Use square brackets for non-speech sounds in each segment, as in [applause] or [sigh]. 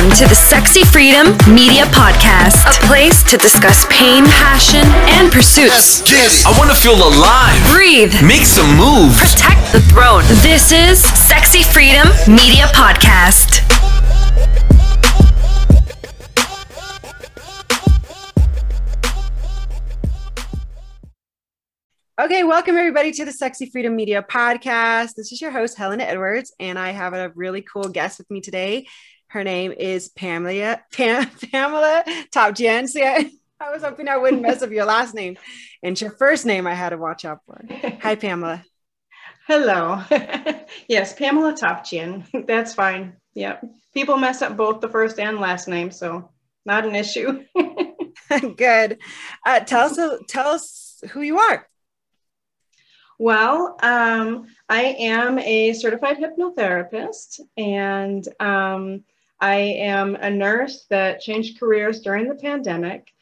Welcome to the Sexy Freedom Media Podcast, a place to discuss pain, passion, and pursuits. Yes, yes. I want to feel alive. Breathe, Make some moves. protect the throne. This is Sexy Freedom Media Podcast. Okay, welcome everybody to the Sexy Freedom Media podcast. This is your host, Helena Edwards, and I have a really cool guest with me today. Her name is Pamela Pam, [laughs] Pamela Topjian. See, I, I was hoping I wouldn't mess up your last name. And your first name I had to watch out for. Hi, Pamela. Hello. [laughs] yes, Pamela Topchian. [laughs] That's fine. Yep. People mess up both the first and last name, so not an issue. Good. Uh, tell us tell us who you are. well, um, I am a certified hypnotherapist, and um, I am a nurse that changed careers during the pandemic.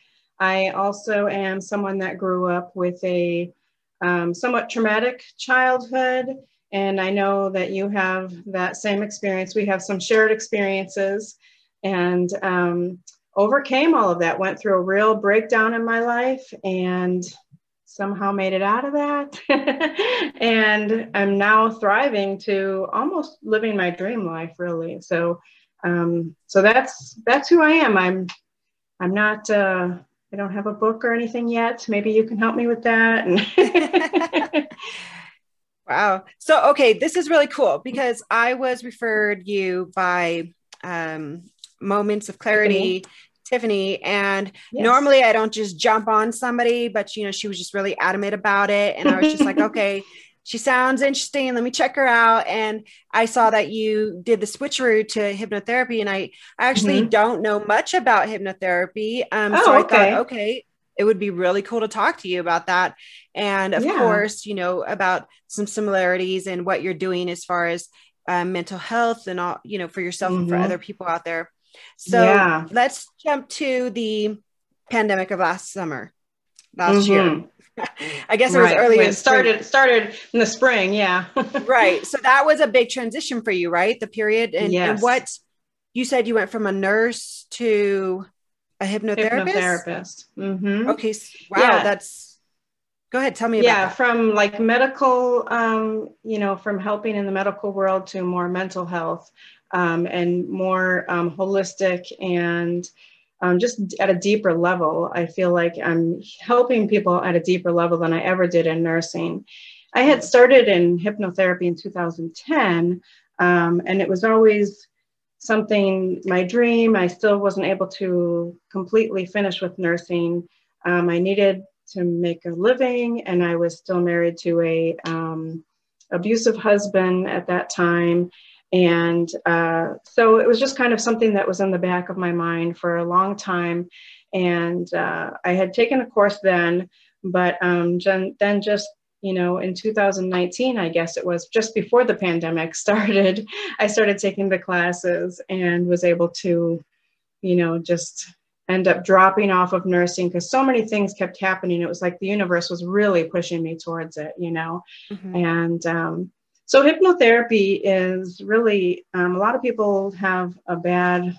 I also am someone that grew up with a um, somewhat traumatic childhood. And I know that you have that same experience. We have some shared experiences and um, overcame all of that, went through a real breakdown in my life and somehow made it out of that. [laughs] and I'm now thriving to almost living my dream life, really. So, um, so that's that's who I am. I'm I'm not uh, I don't have a book or anything yet. Maybe you can help me with that. [laughs] Wow. So, okay, this is really cool because I was referred you by um, Moments of Clarity, Tiffany, and Yes. normally I don't just jump on somebody, but you know, she was just really adamant about it. And I was just like, [laughs] okay, she sounds interesting. Let me check her out. And I saw that you did the switcheroo to hypnotherapy, and I, I actually Mhm. don't know much about hypnotherapy. Um, so Oh, I okay. thought, okay, it would be really cool to talk to you about that. And of Yeah. course, you know, about some similarities and what you're doing as far as um, mental health and all, you know, for yourself and for Mhm. other people out there. So Yeah. let's jump to the pandemic of last summer, last Mhm. year. I guess it was Right. in it started started in the spring, yeah. [laughs] right. So that was a big transition for you, right? The period. And, and what you said you went from a nurse to a hypnotherapist. Hypnotherapist. hmm Okay. Wow. Yeah. That's go ahead. Tell me about it. Yeah, from like medical, um, you know, from helping in the medical world to more mental health um, and more um, holistic and um, just at a deeper level. I feel like I'm helping people at a deeper level than I ever did in nursing. I had started in hypnotherapy in 2010, um, and it was always something, my dream. I still wasn't able to completely finish with nursing. Um, I needed to make a living, and I was still married to a um, abusive husband at that time. And uh, so it was just kind of something that was in the back of my mind for a long time. And uh, I had taken a course then, but um, then just you know, in 2019, I guess it was just before the pandemic [laughs] started, I started taking the classes and was able to, you know, just end up dropping off of nursing because so many things kept happening. It was like the universe was really pushing me towards it, you know. Mhm. And um, so hypnotherapy is really, um, a lot of people have a bad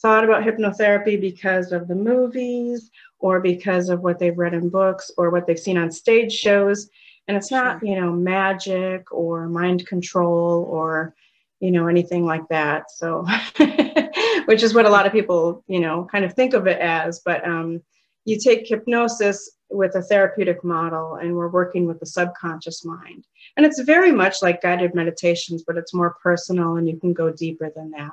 thought about hypnotherapy because of the movies or because of what they've read in books or what they've seen on stage shows. And it's not, you know, magic or mind control or, you know, anything like that. So, [laughs] which is what a lot of people, you know, kind of think of it as. But um, you take hypnosis with a therapeutic model, and we're working with the subconscious mind. And it's very much like guided meditations, but it's more personal and you can go deeper than that.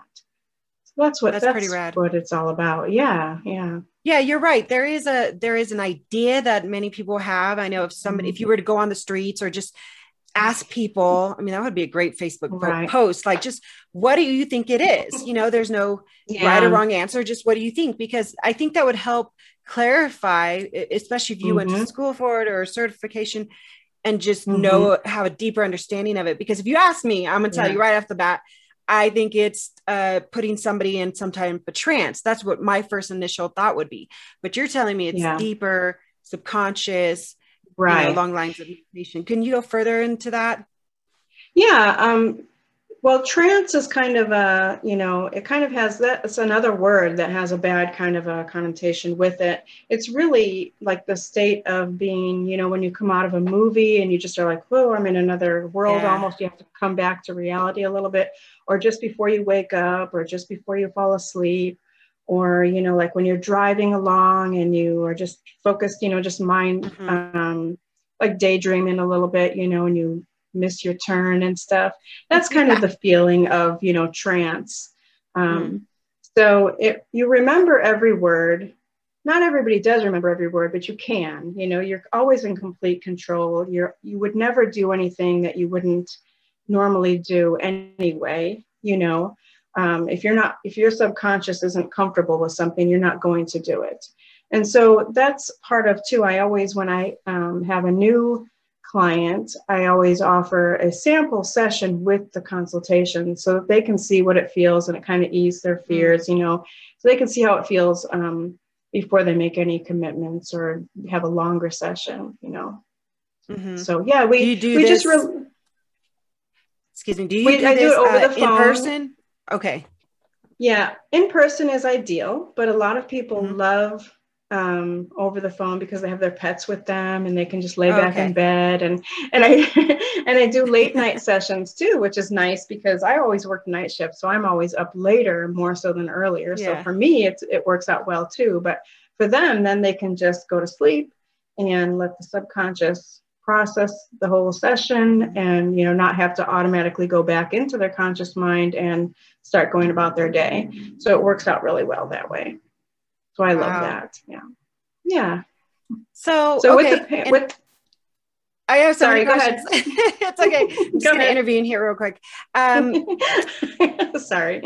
So that's what That's that's, pretty rad. what it's all about. Yeah, yeah. Yeah, you're right. There is a there is an idea that many people have. I know if somebody if mm-hmm. you were to go on the streets or just ask people, I mean that would be a great Facebook Right. post. Like just what do you think it is? You know, there's no right or wrong answer, just what do you think? Because I think that would help clarify, especially if you went to Mhm. school for it or a certification and just Mhm. know have a deeper understanding of it. Because if you ask me, I'm gonna tell Yeah. you right off the bat, I think it's uh, putting somebody in some type of trance. That's what my first initial thought would be. But you're telling me it's Yeah. deeper, subconscious, Right. you know, along lines of meditation. Can you go further into that? Yeah. Um, well, trance is kind of a, you know, it kind of has that, it's another word that has a bad kind of a connotation with it. It's really like the state of being, you know, when you come out of a movie and you just are like, whoa, I'm in another world Yeah. almost. You have to come back to reality a little bit, or just before you wake up, or just before you fall asleep, or, you know, like when you're driving along and you are just focused, you know, just mind, Mhm. um, like daydreaming a little bit, you know, and you miss your turn and stuff. That's kind of the feeling of you know trance. Um, so it, you remember every word. Not everybody does remember every word but you can you know you're always in complete control. You're you would never do anything that you wouldn't normally do anyway you know? Um, if you're not if your subconscious isn't comfortable with something you're not going to do it. And so that's part of too i always when i um, have a new client, I always offer a sample session with the consultation so that they can see what it feels and it kind of ease their fears, you know, so they can see how it feels um, before they make any commitments or have a longer session, you know. Mhm. So yeah, we do we just this- re- Excuse me. Do you Wait, do I do this it over uh, the in person? Okay. Yeah, in person is ideal, but a lot of people Mhm. love um, over the phone because they have their pets with them and they can just lay back okay. in bed and and I [laughs] and I do late night [laughs] sessions too, which is nice because I always work night shift, so I'm always up later more so than earlier. So for me, it's it works out well too. But for them, then they can just go to sleep and let the subconscious process the whole session and you know not have to automatically go back into their conscious mind and start going about their day so it works out really well that way so i love Wow. that yeah yeah So, so okay. with the and with I have so sorry, go ahead. [laughs] it's okay. [laughs] I'm just Go going to intervene here real quick. Um, [laughs] sorry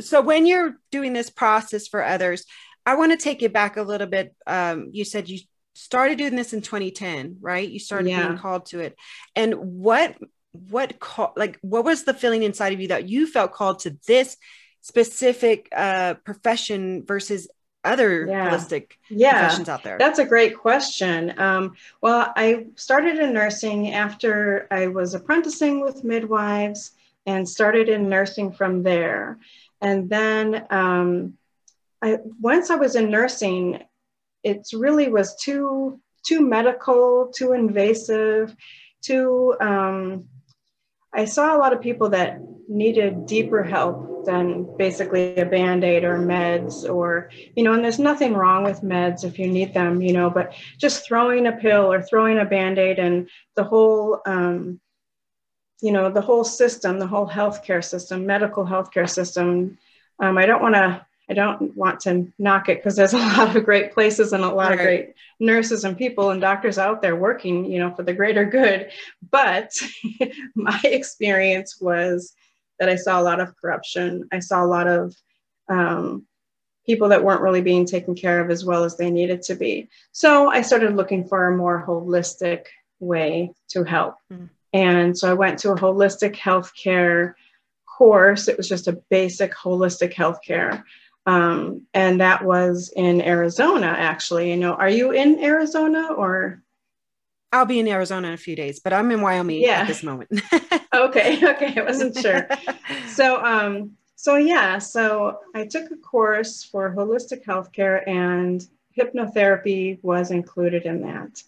so when you're doing this process for others, I want to take you back a little bit. Um, you said you started doing this in 2010, right? You started Yeah. being called to it. And what what call like what was the feeling inside of you that you felt called to this specific uh profession versus other Yeah. holistic yeah professions out there? That's a great question. Um, well, I started in nursing after I was apprenticing with midwives and started in nursing from there. And then um, I, once I was in nursing, it really was too too medical, too invasive, too. Um, I saw a lot of people that needed deeper help than basically a band aid or meds or you know and there's nothing wrong with meds if you need them you know but just throwing a pill or throwing a band-aid and the whole um, you know the whole system the whole healthcare system medical healthcare system um, i don't want to i don't want to knock it because there's a [laughs] lot of great places and a lot of great nurses and people and doctors out there working you know for the greater good but [laughs] my experience was that i saw a lot of corruption i saw a lot of um, people that weren't really being taken care of as well as they needed to be. So I started looking for a more holistic way to help. Mm. And so I went to a holistic healthcare course. It was just a basic holistic healthcare. Um, and that was in Arizona, actually. You know, are you in Arizona or? I'll be in Arizona in a few days, but I'm in Wyoming Yeah. at this moment. [laughs] [laughs] Okay, okay, I wasn't sure. [laughs] so um so yeah so i took a course for holistic healthcare and hypnotherapy was included in that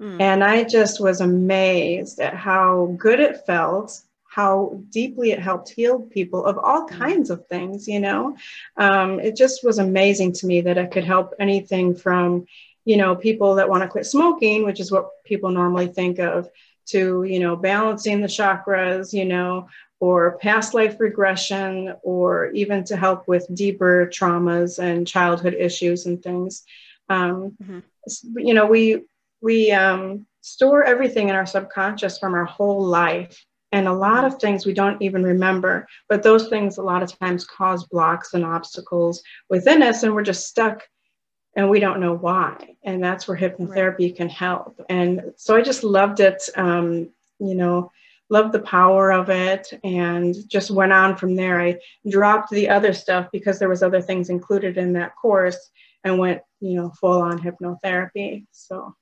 Mm. and i just was amazed at how good it felt how deeply it helped heal people of all kinds of things you know um, it just was amazing to me that it could help anything from you know people that want to quit smoking which is what people normally think of to you know balancing the chakras you know or past life regression or even to help with deeper traumas and childhood issues and things um, Mhm. you know we we um, store everything in our subconscious from our whole life and a lot of things we don't even remember but those things a lot of times cause blocks and obstacles within us and we're just stuck and we don't know why and that's where hypnotherapy can help and so i just loved it um, you know loved the power of it and just went on from there i dropped the other stuff because there was other things included in that course and went you know full on hypnotherapy so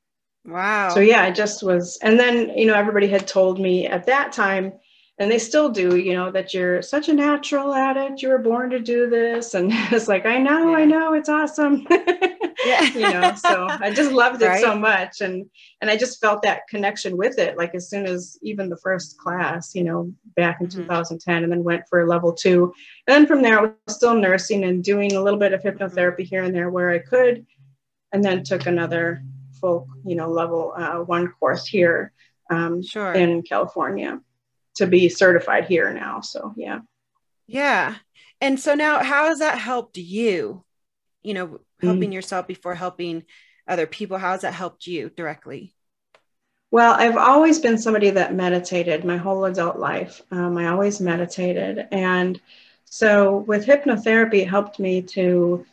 wow. so yeah, I just was, and then you know everybody had told me at that time, and they still do, you know, that you're such a natural at it. You were born to do this. And [laughs] it's like, I know, yeah. I know, it's awesome. [laughs] yeah. you know, so I just loved it right? so much. And and I just felt that connection with it, like as soon as even the first class, you know, back in mm-hmm. 2010, and then went for level two. And then from there I was still nursing and doing a little bit of hypnotherapy here and there where I could, and then took another full, you know, level uh, one course here um, sure. in California to be certified here now. So yeah. Yeah. And so now how has that helped you? You know, helping mm. yourself before helping other people. How has that helped you directly? Well, I've always been somebody that meditated my whole adult life. Um, I always meditated. And so with hypnotherapy, it helped me to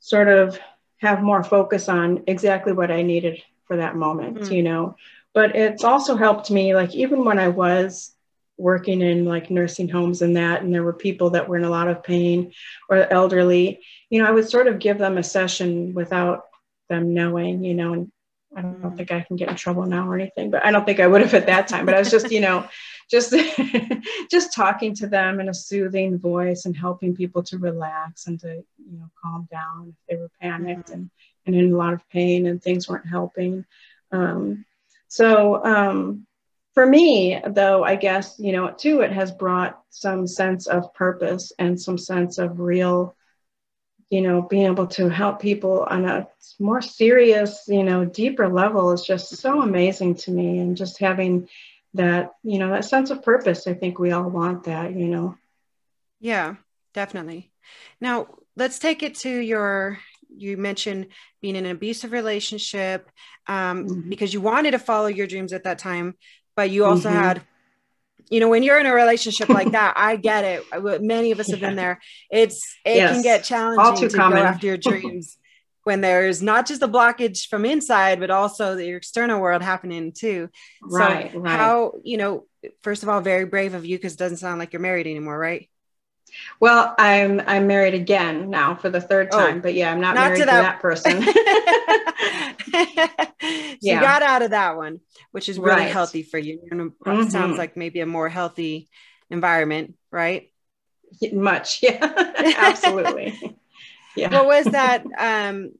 sort of have more focus on exactly what I needed for that moment, mm. you know. But it's also helped me, like, even when I was working in like nursing homes and that, and there were people that were in a lot of pain or elderly, you know, I would sort of give them a session without them knowing, you know, and I don't, mm. think I can get in trouble now or anything, but I don't think I would have at that time. But I was just, you know, [laughs] just [laughs] just talking to them in a soothing voice and helping people to relax and to, you know, calm down if they were panicked mm. and, and in a lot of pain and things weren't helping. Um, so um, for me, though, I guess, you know, too, it has brought some sense of purpose and some sense of real, you know, being able to help people on a more serious, you know, deeper level is just so amazing to me. And just having that, you know, that sense of purpose, I think we all want that, you know. Yeah, definitely. Now, let's take it to your you mentioned being in an abusive relationship um, mm-hmm. because you wanted to follow your dreams at that time but you also mm-hmm. had you know when you're in a relationship like [laughs] that i get it many of us have been there it's it yes. can get challenging to common. go after your dreams [laughs] when there's not just a blockage from inside but also the external world happening too right, so right. how you know first of all very brave of you because it doesn't sound like you're married anymore right well, I'm I'm married again now for the third oh, time, oh, but yeah, I'm not, not married to that, that person. [laughs] [laughs] so yeah. You got out of that one, which is really right. healthy for you. Mm-hmm. Sounds like maybe a more healthy environment, right? Much, [laughs] yeah, absolutely. [laughs] yeah. What was that? Um,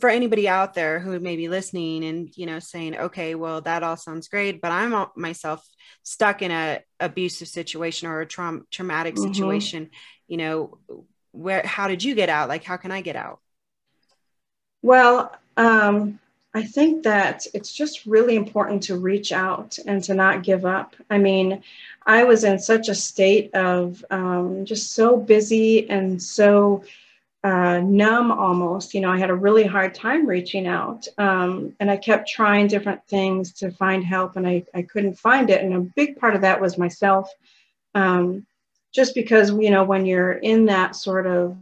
for anybody out there who may be listening and you know saying okay well that all sounds great but i'm myself stuck in a abusive situation or a tra- traumatic mm-hmm. situation you know where how did you get out like how can i get out well um i think that it's just really important to reach out and to not give up i mean i was in such a state of um, just so busy and so uh, numb almost. You know, I had a really hard time reaching out. Um, and I kept trying different things to find help, and I, I couldn't find it. And a big part of that was myself. Um, just because, you know, when you're in that sort of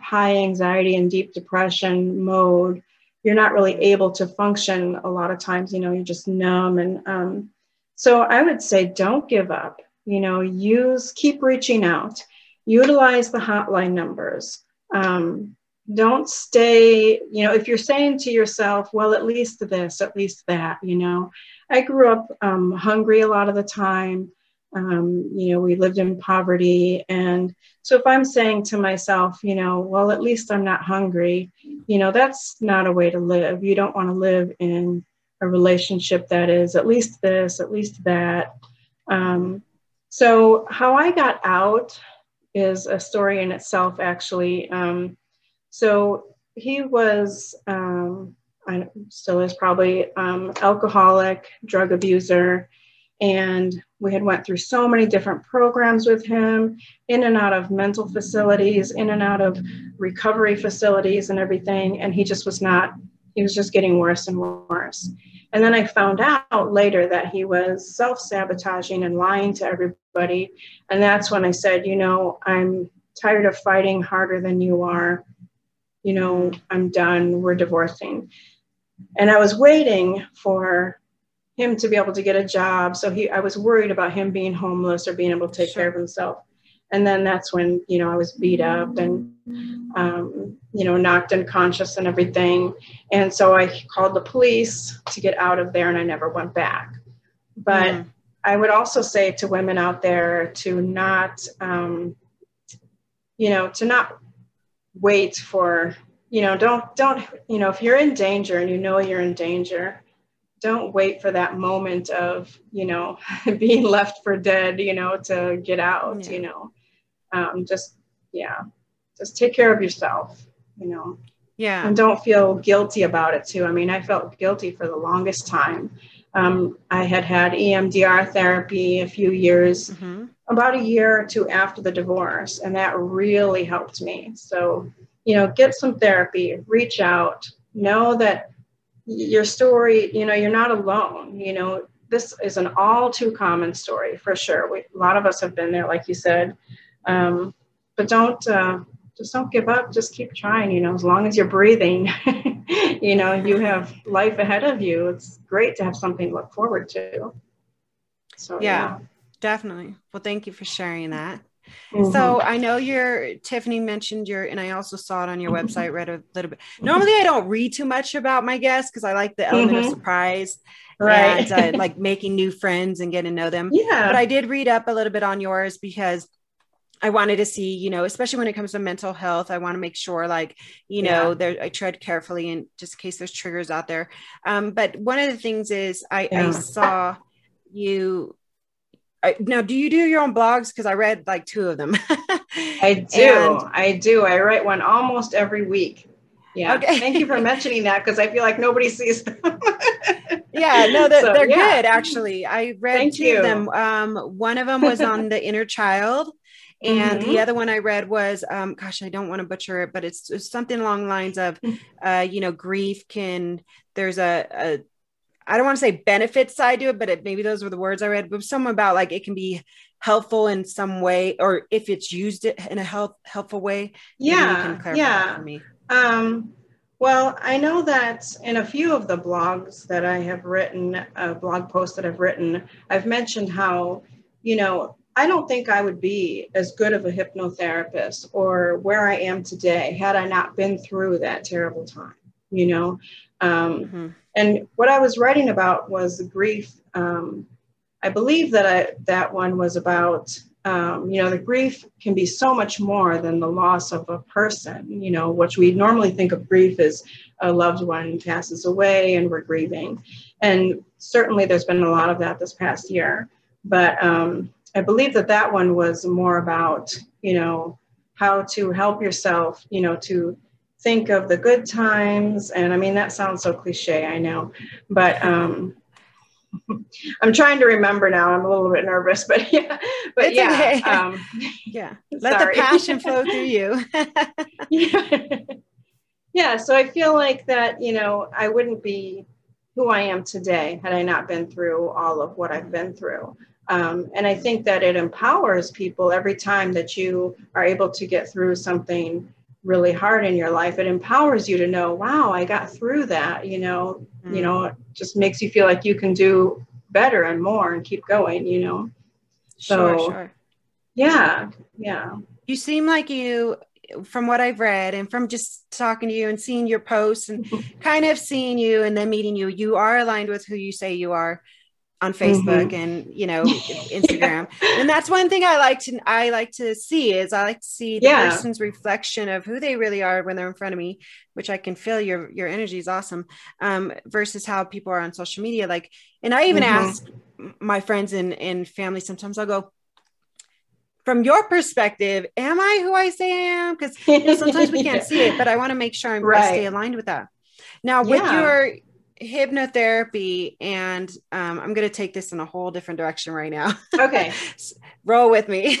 high anxiety and deep depression mode, you're not really able to function a lot of times. You know, you're just numb. And um, so I would say don't give up. You know, use, keep reaching out, utilize the hotline numbers um, don't stay you know if you're saying to yourself well at least this at least that you know i grew up um, hungry a lot of the time um, you know we lived in poverty. And so if i'm saying to myself you know well at least i'm not hungry you know that's not a way to live. You don't want to live in a relationship that is at least this at least that. Um, so how i got out is a story in itself, actually. Um, so he was, um, I still is probably um, alcoholic, drug abuser, and we had went through so many different programs with him, in and out of mental facilities, in and out of recovery facilities, and everything. And he just was not. He was just getting worse and worse. And then I found out later that he was self sabotaging and lying to everybody. And that's when I said, you know, I'm tired of fighting harder than you are. You know, I'm done. We're divorcing. And I was waiting for him to be able to get a job. So he, I was worried about him being homeless or being able to take sure. care of himself and then that's when you know i was beat up and um, you know knocked unconscious and everything and so i called the police to get out of there and i never went back but mm. I would also say to women out there to not, um, you know, to not wait for, you know, don't, don't, you know, if you're in danger and you know you're in danger, don't wait for that moment of, you know, [laughs] being left for dead, you know, to get out, yeah. you know, um, just, yeah, just take care of yourself, you know. Yeah. And don't feel guilty about it too. I mean, I felt guilty for the longest time. Um, I had had EMDR therapy a few years, mm-hmm. about a year or two after the divorce, and that really helped me. So, you know, get some therapy, reach out, know that your story, you know, you're not alone. You know, this is an all too common story for sure. We, a lot of us have been there, like you said. Um, but don't, uh, just don't give up. Just keep trying. You know, as long as you're breathing, [laughs] you know, you have life ahead of you. It's great to have something to look forward to. So yeah, yeah. definitely. Well, thank you for sharing that. Mm-hmm. So I know your Tiffany mentioned your, and I also saw it on your mm-hmm. website. Read a little bit. Normally, I don't read too much about my guests because I like the element mm-hmm. of surprise, right? And uh, [laughs] like making new friends and getting to know them. Yeah. But I did read up a little bit on yours because I wanted to see, you know, especially when it comes to mental health, I want to make sure, like, you know, yeah. there I tread carefully and just in case there's triggers out there. Um, but one of the things is I, yeah. I saw you. I, now, do you do your own blogs? Because I read like two of them. [laughs] I do. And, I do. I write one almost every week. Yeah. Okay. Thank you for mentioning that because I feel like nobody sees them. [laughs] yeah, no, they're, so, they're yeah. good actually. I read Thank two you. of them. Um, one of them was on the inner child, and mm-hmm. the other one I read was, um, gosh, I don't want to butcher it, but it's, it's something along the lines of, mm. uh, you know, grief can, there's a, a I don't want to say benefits side to it, but it, maybe those were the words I read, but some about like it can be helpful in some way, or if it's used in a health helpful way. Yeah. yeah. Um, well, I know that in a few of the blogs that I have written, uh, blog posts that I've written, I've mentioned how, you know, I don't think I would be as good of a hypnotherapist or where I am today had I not been through that terrible time, you know. Um, mm-hmm. And what I was writing about was the grief. Um, I believe that I, that one was about, um, you know, the grief can be so much more than the loss of a person, you know, which we normally think of grief as a loved one passes away and we're grieving. And certainly there's been a lot of that this past year. But um, I believe that that one was more about, you know, how to help yourself, you know, to think of the good times. And I mean, that sounds so cliche, I know, but um, [laughs] I'm trying to remember now. I'm a little bit nervous, but [laughs] yeah, but it's yeah, okay. um, [laughs] yeah. Let sorry. the passion flow through you. yeah. yeah. So I feel like that, you know, I wouldn't be who I am today had I not been through all of what I've been through. Um, and I think that it empowers people every time that you are able to get through something really hard in your life. It empowers you to know, wow, I got through that. You know, mm. you know, it just makes you feel like you can do better and more and keep going. You know, so sure, sure. yeah, yeah. You seem like you from what I've read and from just talking to you and seeing your posts and [laughs] kind of seeing you and then meeting you, you are aligned with who you say you are on Facebook mm-hmm. and you know Instagram. yeah. And that's one thing I like to I like to see is I like to see the yeah. person's reflection of who they really are when they're in front of me, which I can feel your your energy is awesome. Um, versus how people are on social media. Like, and I even mm-hmm. ask my friends and, and family sometimes I'll go, from your perspective, am I who I say I am? Because you know, sometimes we can't [laughs] see it, but I want to make sure I'm right. Stay aligned with that. Now, with yeah. your hypnotherapy and um, i'm going to take this in a whole different direction right now okay [laughs] roll with me [laughs]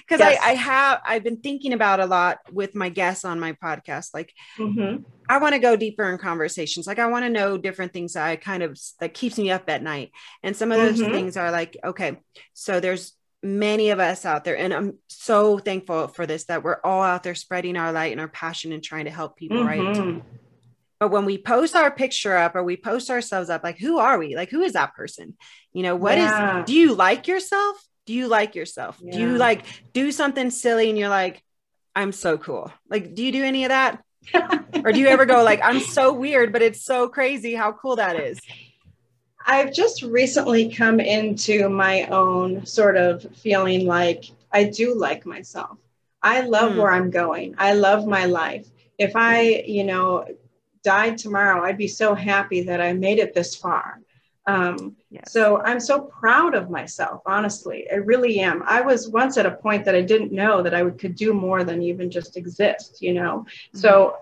because yes. I, I, have i've been thinking about a lot with my guests on my podcast like mm-hmm. i want to go deeper in conversations like i want to know different things that i kind of that keeps me up at night and some of those mm-hmm. things are like okay so there's many of us out there and i'm so thankful for this that we're all out there spreading our light and our passion and trying to help people mm-hmm. right but when we post our picture up or we post ourselves up, like who are we? Like who is that person? You know, what yeah. is? do you like yourself? Do you like yourself? Yeah. Do you like do something silly and you're like, I'm so cool? Like, do you do any of that? or do you ever go like, I'm so weird, but it's so crazy how cool that is? I've just recently come into my own sort of feeling like I do like myself. I love Hmm. where I'm going. I love my life. If I, you know, died tomorrow, I'd be so happy that I made it this far. Um, Yes. So I'm so proud of myself, honestly. I really am. I was once at a point that I didn't know that I would, could do more than even just exist, you know? So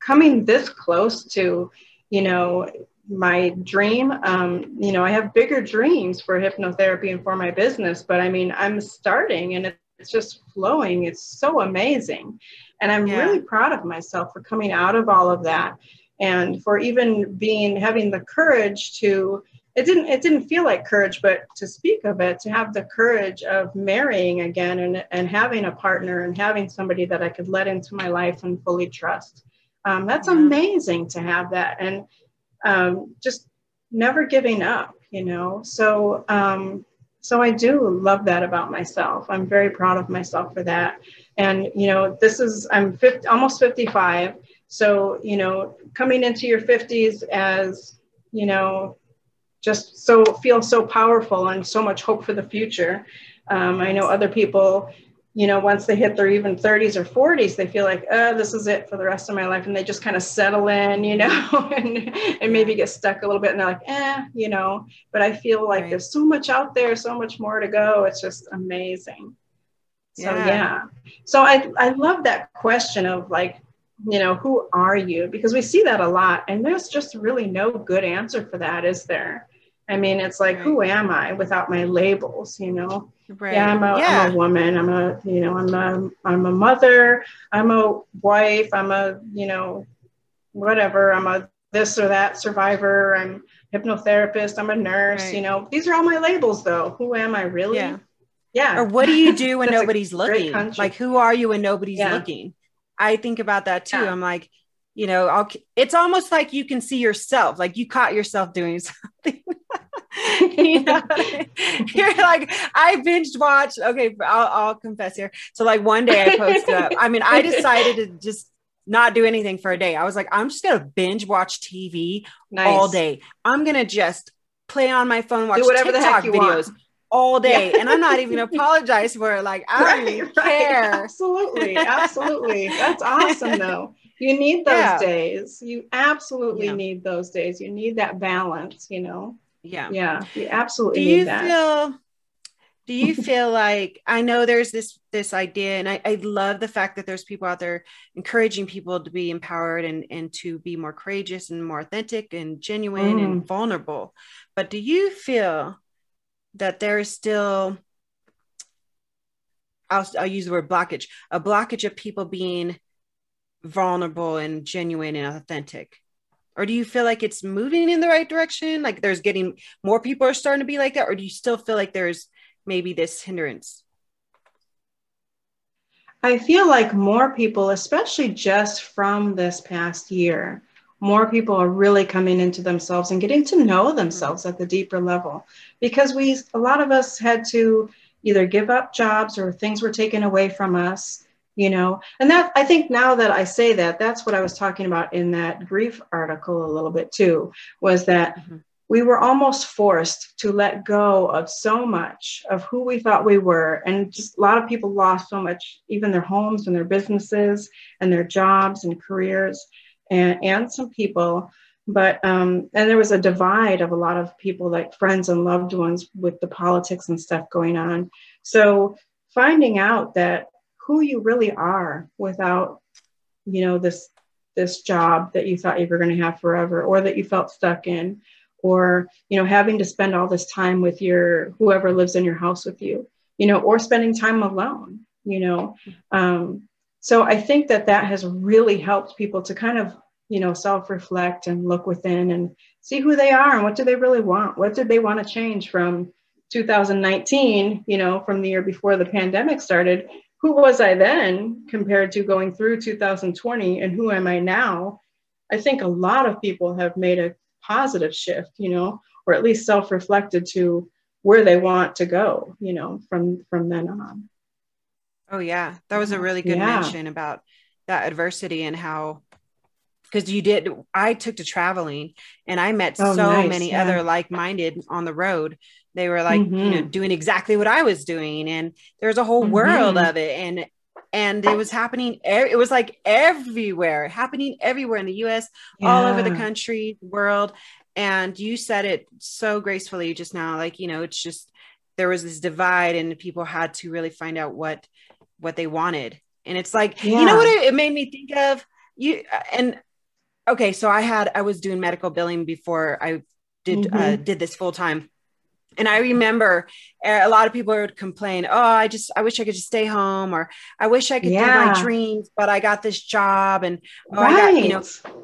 coming this close to, you know, my dream, um, you know, I have bigger dreams for hypnotherapy and for my business, but I mean, I'm starting and it's just flowing. It's so amazing. And I'm Yeah. really proud of myself for coming out of all of that and for even being having the courage to it didn't it didn't feel like courage but to speak of it to have the courage of marrying again and, and having a partner and having somebody that i could let into my life and fully trust um, that's amazing to have that and um, just never giving up you know so um, so i do love that about myself. I'm very proud of myself for that. And you know this is i'm 50, almost 55 so you know coming into your 50s as you know just so feel so powerful and so much hope for the future. Um, i know other people you know once they hit their even 30s or 40s they feel like oh this is it for the rest of my life and they just kind of settle in you know [laughs] and, and maybe get stuck a little bit and they're like eh you know but i feel like Right. there's so much out there so much more to go it's just amazing so Yeah. yeah. So I I love that question of like, you know, who are you? Because we see that a lot, and there's just really no good answer for that, is there? I mean, it's like, Right. who am I without my labels? You know, right. yeah, I'm a, yeah. am a woman. I'm a, you know, I'm a, I'm a mother. I'm a wife. I'm a, you know, whatever. I'm a this or that survivor. I'm hypnotherapist. I'm a nurse. Right. You know, these are all my labels, though. Who am I really? Yeah. Yeah. or what do you do when [laughs] nobody's looking like who are you when nobody's Yeah. looking i think about that too Yeah. i'm like you know I'll, it's almost like you can see yourself like you caught yourself doing [laughs] something [laughs] you know you're like i binged watched okay I'll, I'll confess here so like one day i posted up i mean i decided to just not do anything for a day i was like i'm just gonna binge watch tv nice. all day i'm gonna just play on my phone watch whatever the heck you videos want. all day Yeah. and i'm not even apologize for it like i don't even care Absolutely. Absolutely. That's awesome though. You need those Yeah. days. You absolutely Yeah. need those days. You need that balance, you know? Yeah Yeah. You do absolutely you need that. feel do you [laughs] feel like i know there's this this idea and I, I love the fact that there's people out there encouraging people to be empowered and and to be more courageous and more authentic and genuine and vulnerable but do you feel that there's still I'll, I'll use the word blockage a blockage of people being vulnerable and genuine and authentic or do you feel like it's moving in the right direction? Like there's getting more people are starting to be like that? Or do you still feel like there's maybe this hindrance? I feel like more people, especially just from this past year, more people are really coming into themselves and getting to know mm-hmm. themselves at the deeper level. Because we, a lot of us had to either give up jobs or things were taken away from us, you know. And that, I think now that I say that, that's what I was talking about in that grief article a little bit too, was that Mhm. we were almost forced to let go of so much of who we thought we were. And just a lot of people lost so much, even their homes and their businesses and their jobs and careers, and, and some people. But, um, and there was a divide of a lot of people, like friends and loved ones, with the politics and stuff going on. So finding out that who you really are without, you know, this this job that you thought you were going to have forever or that you felt stuck in or you know having to spend all this time with your whoever lives in your house with you you know or spending time alone you know? Um, so i think that that has really helped people to kind of you know self-reflect and look within and see who they are and what do they really want? What did they want to change from 2019 you know from the year before the pandemic started who was i then compared to going through 2020 and who am i now i think a lot of people have made a positive shift, you know, or at least self-reflected to where they want to go, you know, from from then on. oh yeah that was a really good Yeah. mention about that adversity and how because you did i took to traveling and i met Oh, so nice, many yeah. other like-minded on the road they were like you know Mhm. doing exactly what i was doing and there's a whole world Mhm. of it and and it was happening it was like everywhere happening everywhere in the us all over the country world and you said it so gracefully just now like you know it's just there was this divide and people had to really find out what what they wanted and it's like you know what it, it made me think of you and okay so i had i was doing medical billing before i did uh, Mhm. did this full time and i remember uh, a lot of people would complain oh i just i wish i could just stay home or i wish i could do my dreams but i got this job and oh, i got you know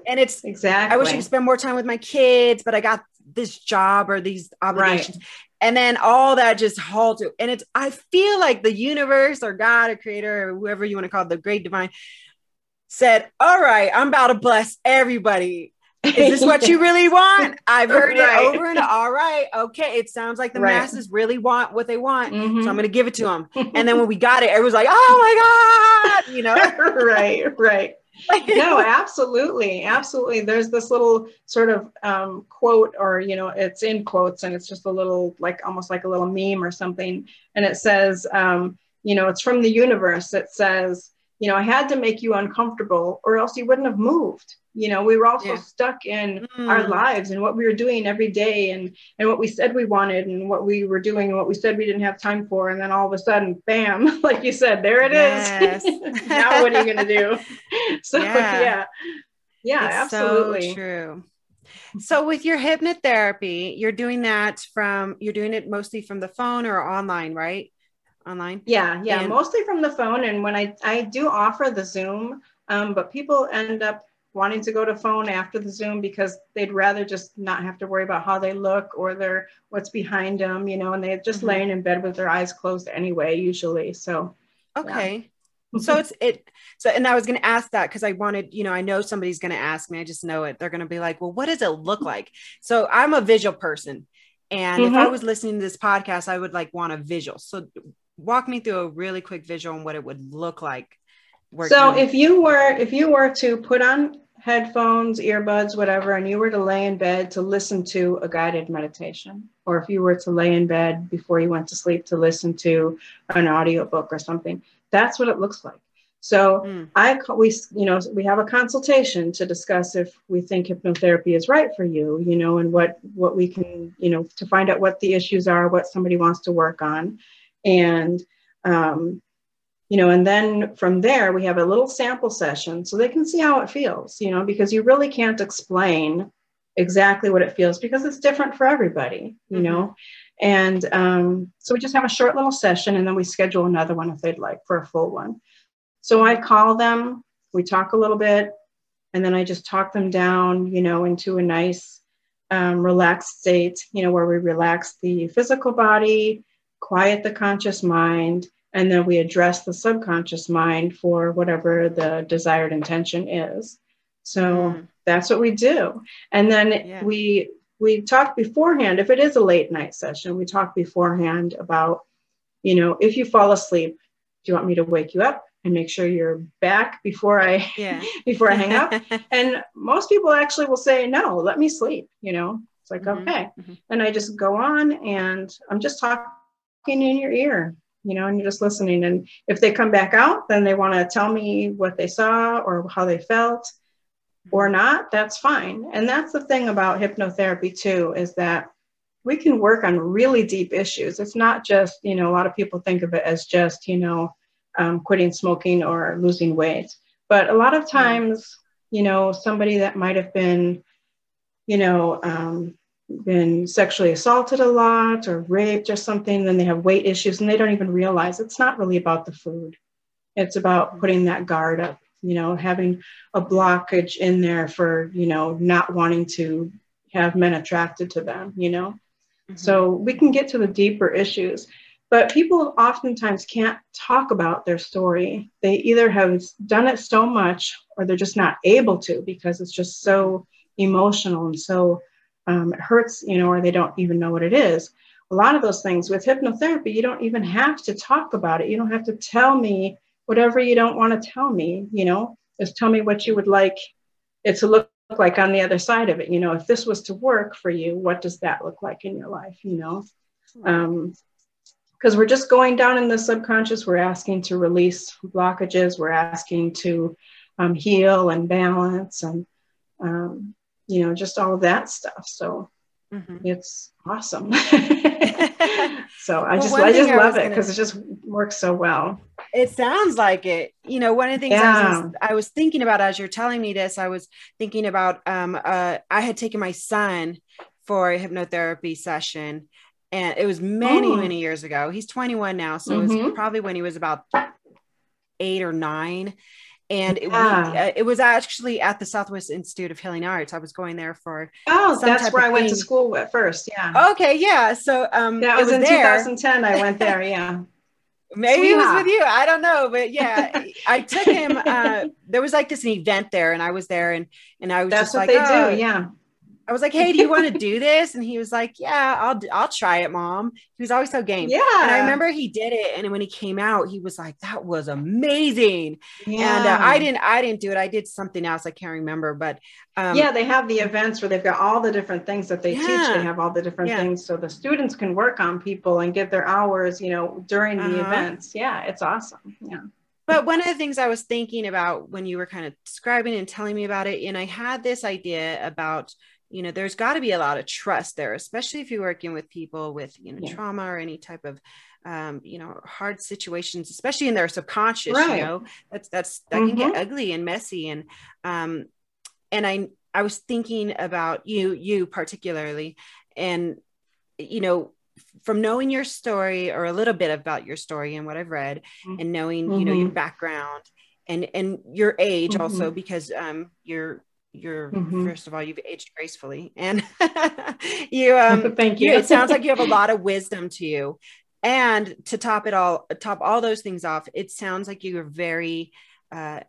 and it's exactly. I wish I could spend more time with my kids, but I got this job or these obligations. And then all that just halted. And it's, I feel like the universe or God or creator or whoever you want to call it, the great divine said, All right, I'm about to bless everybody. Is this what you really [laughs] want? I've heard Right. it over and all right. Okay. It sounds like the Right. masses really want what they want. Mhm. So I'm going to give it to them. And then [laughs] when we got it, everyone's like, Oh my God, you know? [laughs] right, right. no absolutely absolutely there's this little sort of um, quote or you know it's in quotes and it's just a little like almost like a little meme or something and it says um, you know it's from the universe it says you know i had to make you uncomfortable or else you wouldn't have moved you know we were also Yeah. stuck in our Mm. lives and what we were doing every day and and what we said we wanted and what we were doing and what we said we didn't have time for and then all of a sudden bam [laughs] like you said there it is. Yes. [laughs] now what are you going to do [laughs] so Yeah. yeah yeah, It's absolutely so true. So with your hypnotherapy, you're doing that from you're doing it mostly from the phone or online, right? Online. yeah yeah And- mostly from the phone and when i i do offer the zoom um, but people end up wanting to go to phone after the zoom because they'd rather just not have to worry about how they look or their what's behind them you know and they're just Mhm. laying in bed with their eyes closed anyway usually so Okay. [laughs] So it's it so and I was gonna ask that because I wanted, you know, I know somebody's gonna ask me, I just know it. They're gonna be like, well, what does it look like? So I'm a visual person. And if I Mhm. was listening to this podcast, I would like want a visual. So walk me through a really quick visual on what it would look like. So if you were if you were to put on headphones, earbuds, whatever, and you were to lay in bed to listen to a guided meditation, or if you were to lay in bed before you went to sleep to listen to an audiobook or something, that's what it looks like. So Mm. I we you know we have a consultation to discuss if we think hypnotherapy is right for you, you know, and what what we can you know to find out what the issues are, what somebody wants to work on, and um, you know, and then from there we have a little sample session so they can see how it feels, you know, because you really can't explain exactly what it feels because it's different for everybody, you Mhm. know. And um, so we just have a short little session and then we schedule another one if they'd like for a full one. So I call them, we talk a little bit, and then I just talk them down, you know, into a nice um, relaxed state, you know, where we relax the physical body, quiet the conscious mind, and then we address the subconscious mind for whatever the desired intention is. So Mm. that's what we do. And then Yeah. we we talk beforehand. If it is a late night session, we talk beforehand about, you know, if you fall asleep, do you want me to wake you up and make sure you're back before I yeah. [laughs] before I hang up? [laughs] and most people actually will say, no, let me sleep. You know, it's like, Mhm, okay. mhm. And I just go on and I'm just talking in your ear, you know, and you're just listening. And if they come back out, then they want to tell me what they saw or how they felt or not, that's fine. And that's the thing about hypnotherapy too, is that we can work on really deep issues. It's not just, you know, a lot of people think of it as just, you know, um, quitting smoking or losing weight. But a lot of times, you know, somebody that might have been, you know, um, been sexually assaulted a lot or raped or something, then they have weight issues and they don't even realize it's not really about the food. It's about putting that guard up, you know, having a blockage in there for, you know, not wanting to have men attracted to them, you know. Mhm. So we can get to the deeper issues. But people oftentimes can't talk about their story. They either have done it so much or they're just not able to because it's just so emotional and so um, it hurts, you know, or they don't even know what it is. A lot of those things with hypnotherapy, you don't even have to talk about it. You don't have to tell me whatever you don't want to tell me, you know, just tell me what you would like it to look like on the other side of it. You know, if this was to work for you, what does that look like in your life? You know, um, because we're just going down in the subconscious. We're asking to release blockages. We're asking to um, heal and balance and um, you know just all that stuff. So mm-hmm. it's awesome. [laughs] so I well, just I just love I it because gonna... it just works so well. It sounds like it. You know, one of the things yeah. I, was, I, was, thinking about as you're telling me this, I was thinking about um, uh, I had taken my son for a hypnotherapy session and it was many, oh. many years ago. He's 21 now, so mm-hmm. it was mm-hmm. probably when he was about eight or nine and it, yeah. we, uh, it, was actually at the Southwest Institute of Healing Arts. I was going there for oh, that's where I went to school at first. Yeah. Okay. Yeah. So um, that was, was in there. 2010. I went there. Yeah. [laughs] Maybe it was with you. I don't know, but yeah, I took him. Uh, [laughs] there was like this event there, and I was there, and and I was that's just what like, they oh. do. Yeah. I was like, "Hey, do you want to do this?" And he was like, "Yeah, I'll I'll try it, mom." He was always so game. Yeah. And I remember he did it, and when he came out, he was like, "That was amazing." Yeah. And uh, I didn't I didn't do it. I did something else. I can't remember, but um, yeah, they have the events where they've got all the different things that they yeah. teach. They have all the different yeah. things, so the students can work on people and get their hours, you know, during uh-huh. the events. Yeah, it's awesome. Yeah. But one of the things I was thinking about when you were kind of describing and telling me about it, and I had this idea about you know there's got to be a lot of trust there especially if you're working with people with you know yeah. trauma or any type of um, you know hard situations especially in their subconscious right. you know that's that's that mm-hmm. can get mm-hmm. ugly and messy and um and i i was thinking about you you particularly and you know from knowing your story or a little bit about your story and what i've read mm-hmm. and knowing you know your mm-hmm. background and and your age also mm-hmm. because um you're you're mm-hmm. first of all you've aged gracefully and [laughs] you um thank you. you it sounds like you have a [laughs] lot of wisdom to you and to top it all top all those things off it sounds like you're very uh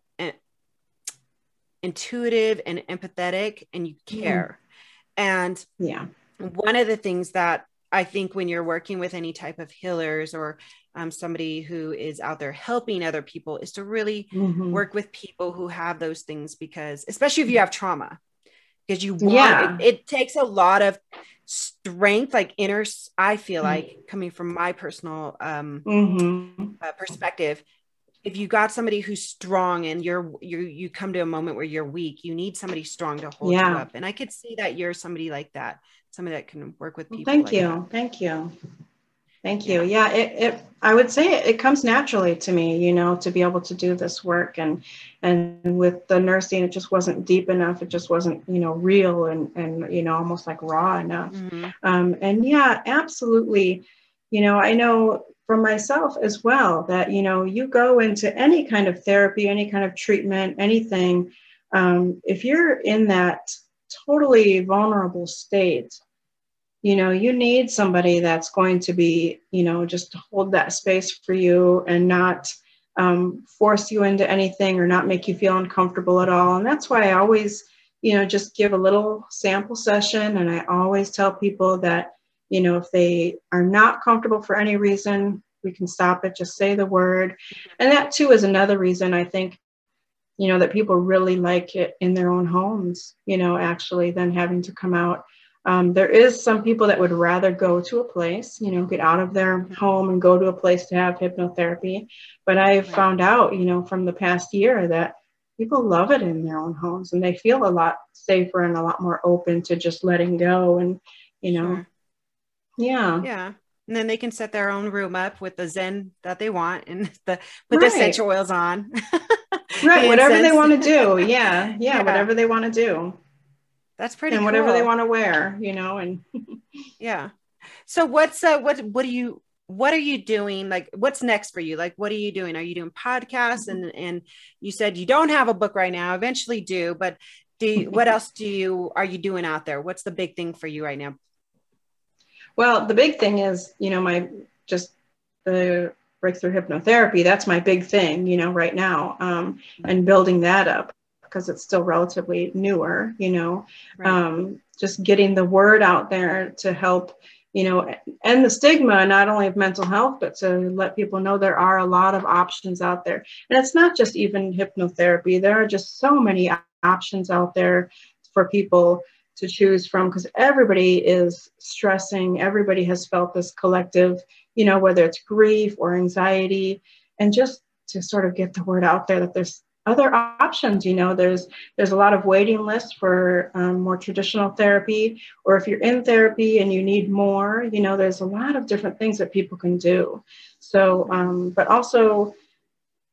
intuitive and empathetic and you mm-hmm. care mm. and yeah one of the things that I think when you're working with any type of healers or um, somebody who is out there helping other people is to really mm-hmm. work with people who have those things because, especially if you have trauma, because you want yeah. it, it, takes a lot of strength, like inner, I feel mm-hmm. like coming from my personal um, mm-hmm. uh, perspective. If you got somebody who's strong and you're you you come to a moment where you're weak, you need somebody strong to hold yeah. you up. And I could see that you're somebody like that somebody that can work with people. Well, thank like you. Thank you. Thank you. Yeah, it, it I would say it, it, comes naturally to me, you know, to be able to do this work and and with the nursing it just wasn't deep enough. It just wasn't, you know, real and and you know, almost like raw enough. Mm-hmm. Um, and yeah, absolutely. You know, I know from myself as well that, you know, you go into any kind of therapy, any kind of treatment, anything, um, if you're in that totally vulnerable state you know you need somebody that's going to be you know just hold that space for you and not um, force you into anything or not make you feel uncomfortable at all. And that's why i always you know just give a little sample session. And i always tell people that you know if they are not comfortable for any reason we can stop it. Just say the word. And that too is another reason i think you know that people really like it in their own homes you know actually than having to come out. Um, there is some people that would rather go to a place you know get out of their home and go to a place to have hypnotherapy. But i've right. found out you know from the past year that people love it in their own homes and they feel a lot safer and a lot more open to just letting go and you know. Sure. yeah. Yeah. And then they can set their own room up with the zen that they want and [laughs] the put right. the essential oils on [laughs] right whatever they want to do. Yeah, [laughs] yeah, yeah. whatever they want to do. That's pretty and cool. whatever they want to wear you know and [laughs] yeah. So what's uh what what do you what are you doing? Like what's next for you? Like what are you doing? Are you doing podcasts? And and you said you don't have a book right now. Eventually do but do you, what [laughs] else do you are you doing out there? What's the big thing for you right now? Well the big thing is you know my just the breakthrough hypnotherapy that's my big thing you know right now um, and building that up because it's still relatively newer you know right. um, just getting the word out there to help you know end the stigma not only of mental health but to let people know there are a lot of options out there and it's not just even hypnotherapy there are just so many options out there for people to choose from because everybody is stressing. Everybody has felt this collective, you know, whether it's grief or anxiety, and just to sort of get the word out there that there's other options you know there's there's a lot of waiting lists for um, more traditional therapy or if you're in therapy and you need more you know there's a lot of different things that people can do. So um, but also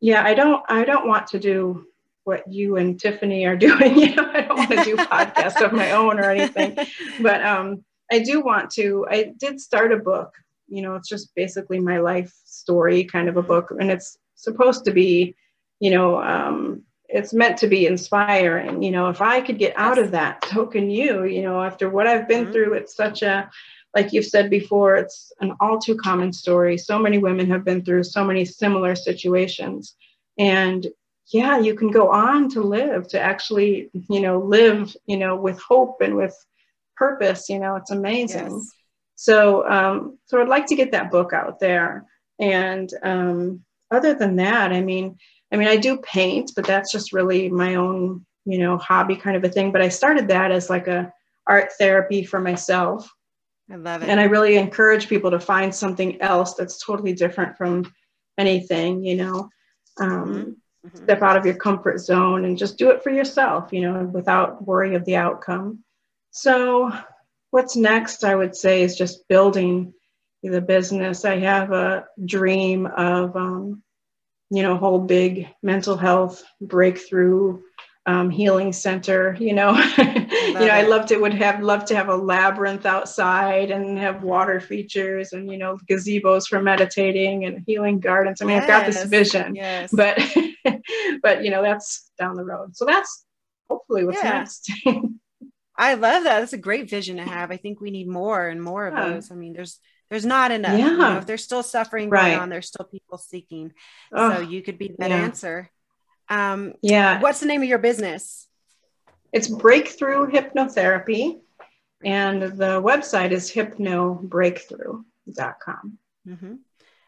yeah i don't i don't want to do what you and tiffany are [laughs] doing you know i don't want to do [laughs] podcasts of my own or anything but um, i do want to i did start a book you know it's just basically my life story kind of a book. And it's supposed to be you know um, it's meant to be inspiring. You know if i could get out of that so can you you know after what i've been mm-hmm. through it's such a like you've said before it's an all too common story. So many women have been through so many similar situations. And yeah you can go on to live to actually you know live you know with hope and with purpose. You know it's amazing. Yes. So um so i'd like to get that book out there and um other than that i mean I mean, I do paint, but that's just really my own, you know, hobby kind of a thing. But I started that as like a art therapy for myself. I love it. And I really encourage people to find something else that's totally different from anything, you know. Um, mm-hmm. Step out of your comfort zone and just do it for yourself, you know, without worry of the outcome. So, what's next, I would say, is just building the business. I have a dream of um, you know, whole big mental health breakthrough um, healing center. You know, [laughs] you know, I loved it. Would have loved to have a labyrinth outside and have water features and you know gazebos for meditating and healing gardens. I mean, yes. I've got this vision, yes. but [laughs] but you know, that's down the road. So that's hopefully what's yeah. next. [laughs] I love that. That's a great vision to have. I think we need more and more of yeah. those. I mean, there's there's not enough. Yeah. You know, if there's still suffering right. going on, there's still people seeking. Oh, so you could be that yeah. answer. Um, yeah. What's the name of your business? It's Breakthrough Hypnotherapy. And the website is hypnobreakthrough.com. Mm-hmm.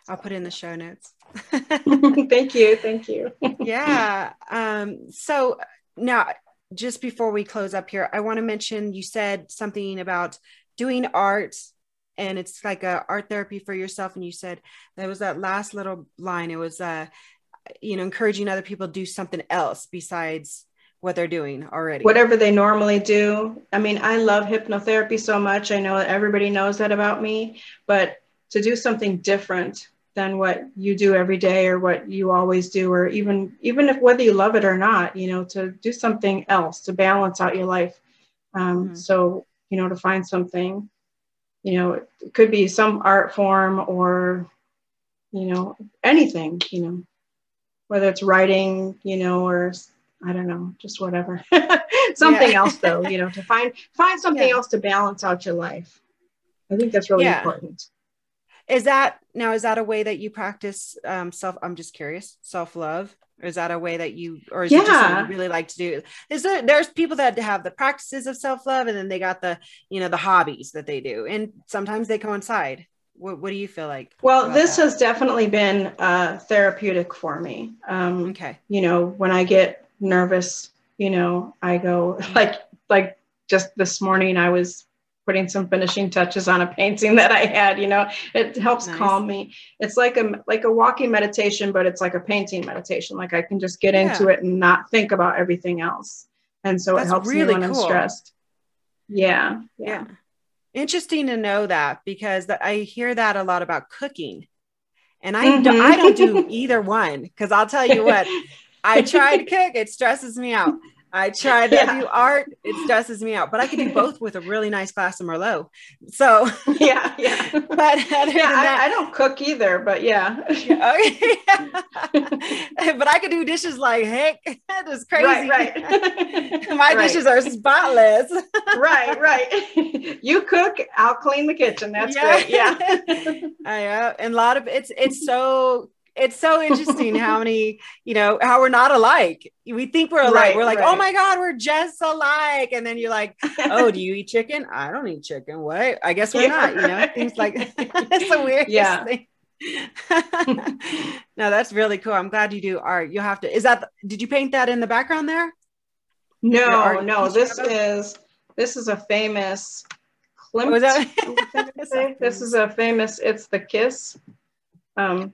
I'll put in the show notes. [laughs] thank you. Thank you. [laughs] yeah. Um, so now, just before we close up here, I want to mention you said something about doing art and it's like a art therapy for yourself and you said that was that last little line. It was uh you know encouraging other people to do something else besides what they're doing already. Whatever they normally do. I mean i love hypnotherapy so much i know everybody knows that about me but to do something different than what you do every day or what you always do or even even if whether you love it or not you know to do something else to balance out your life um, mm-hmm. so you know to find something you know it could be some art form or you know anything you know whether it's writing you know or i don't know just whatever [laughs] something else though you know to find find something yeah. else to balance out your life i think that's really yeah. important is that now is that a way that you practice um, self i'm just curious self-love? Or is that a way that you or is yeah. it just something you really like to do? Is there there's people that have the practices of self-love and then they got the you know the hobbies that they do and sometimes they coincide. What, what do you feel like well this that? has definitely been uh, therapeutic for me. Um, okay. you know when i get nervous you know i go [laughs] like like just this morning i was putting some finishing touches on a painting that I had, you know, it helps nice. calm me. It's like a like a walking meditation, but it's like a painting meditation. Like I can just get yeah. into it and not think about everything else. And so That's it helps really me when cool. I'm stressed. Yeah, yeah. Yeah. Interesting to know that because I hear that a lot about cooking. And I, mm-hmm. do, I don't do either one because I'll tell you what, [laughs] I try to cook, it stresses me out. I [laughs] try to yeah. do art. It stresses me out, but I can do [laughs] both with a really nice glass of Merlot. So [laughs] yeah, yeah. but yeah, that, I, I, don't cook either, but yeah. okay. but I can do dishes like heck. That is crazy. Right, right. My right. dishes are spotless. right, right. You cook, I'll clean the kitchen. That's yeah. great. Yeah. I uh, and a lot of it's it's so it's so interesting how [laughs] many, you know, how we're not alike. We think we're alike. Right, we're like, oh right. oh my God, we're just alike. And then you're like, oh, do you eat chicken? [laughs] I don't eat chicken. What? I guess we're yeah, not, you know, right. things like [laughs] it's the weirdest yeah. thing. no, that's really cool. I'm glad you do art. You'll have to, is that, did you paint that in the background there? No, no, this is this is a famous Klimt. Was that- this is a famous. It's the Kiss. Um,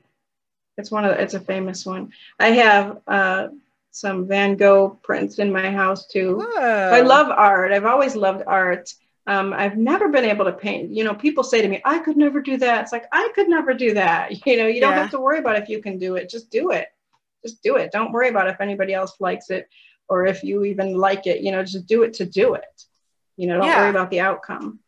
it's one of. The, it's a famous one. I have uh, some Van Gogh prints in my house too. I love art. I've always loved art. Um, I've never been able to paint. You know, people say to me, "I could never do that." It's like I could never do that. [laughs] You know, you don't have to worry about if you can do it. Just do it. Just do it. Don't worry about if anybody else likes it or if you even like it. You know, just do it to do it. You know, don't Yeah. worry about the outcome.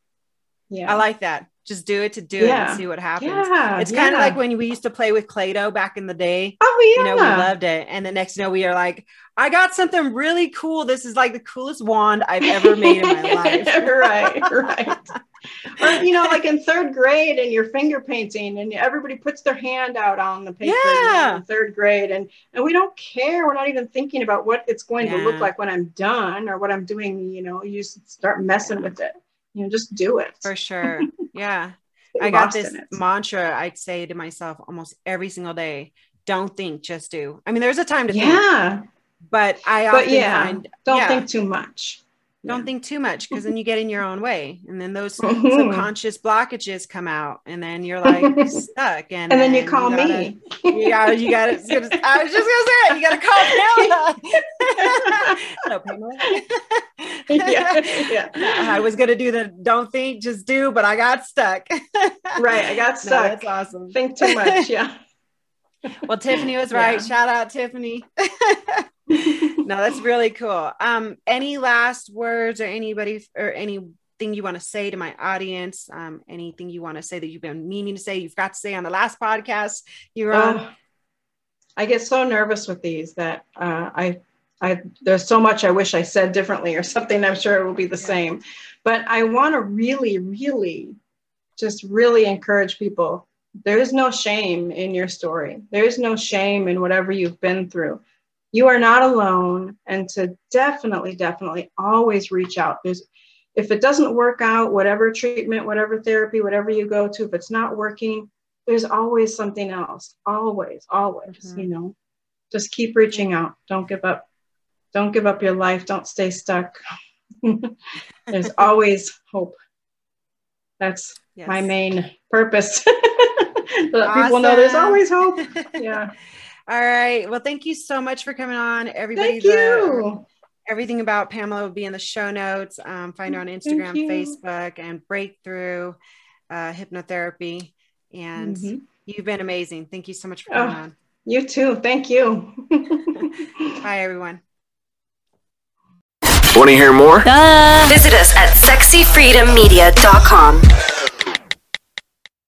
Yeah. I like that. Just do it to do it and see what happens. yeah. It's kind of yeah. like when we used to play with Play-Doh back in the day. oh yeah. You know, we loved it. And the next you know, we are like, I got something really cool. This is like the coolest wand I've ever [laughs] made in my [laughs] life. right, [laughs] right. Or you know, like in third grade, and you're finger painting, and everybody puts their hand out on the paper. Yeah. in third grade, and and we don't care. We're not even thinking about what it's going to look like when I'm done or what I'm doing. You know, you start messing with it. You know, just do it. For sure. Yeah. I got this it. mantra I'd say to myself almost every single day. Don't think, just do. I mean, there's a time to think, Yeah, but I but often yeah, find don't yeah, think too much. Don't think too much because then you get in your own way and then those Mhm. subconscious blockages come out and then you're like stuck and, And then you call you gotta- me. yeah you got to i was just gonna say it you gotta call Pamela [laughs] no Pamela [laughs] Yeah, yeah. [laughs] I was gonna do the don't think just do but I got stuck Right, I got No, stuck. that's awesome Think too much. Yeah. well Tiffany was right Yeah. shout out Tiffany no that's really cool um any last words or anybody or anything you want to say to my audience um anything you want to say that you've been meaning to say you've got to say on the last podcast you were on Oh, I get so nervous with these that uh, I, I, there's so much I wish I said differently or something. I'm sure it will be the Yeah. same, but I want to really, really, just really encourage people. There is no shame in your story. There is no shame in whatever you've been through. You are not alone, and to definitely, definitely always reach out. There's, if it doesn't work out, whatever treatment, whatever therapy, whatever you go to, if it's not working, there's always something else. Always always Mhm. you know. Just keep reaching out. Don't give up. Don't give up your life. Don't stay stuck. [laughs] There's always hope. That's Yes. my main purpose. To [laughs] let people know there's always hope. [laughs] Yeah All right. Well, thank you so much for coming on. Everybody, thank the- you everything about Pamela will be in the show notes. Um, find her on Instagram. Facebook, and Breakthrough uh, Hypnotherapy. And Mhm. you've been amazing. Thank you so much for coming Oh. on. you too thank you [laughs] [laughs] Bye, everyone. Want to hear more? Visit us at sexyfreedommedia.com.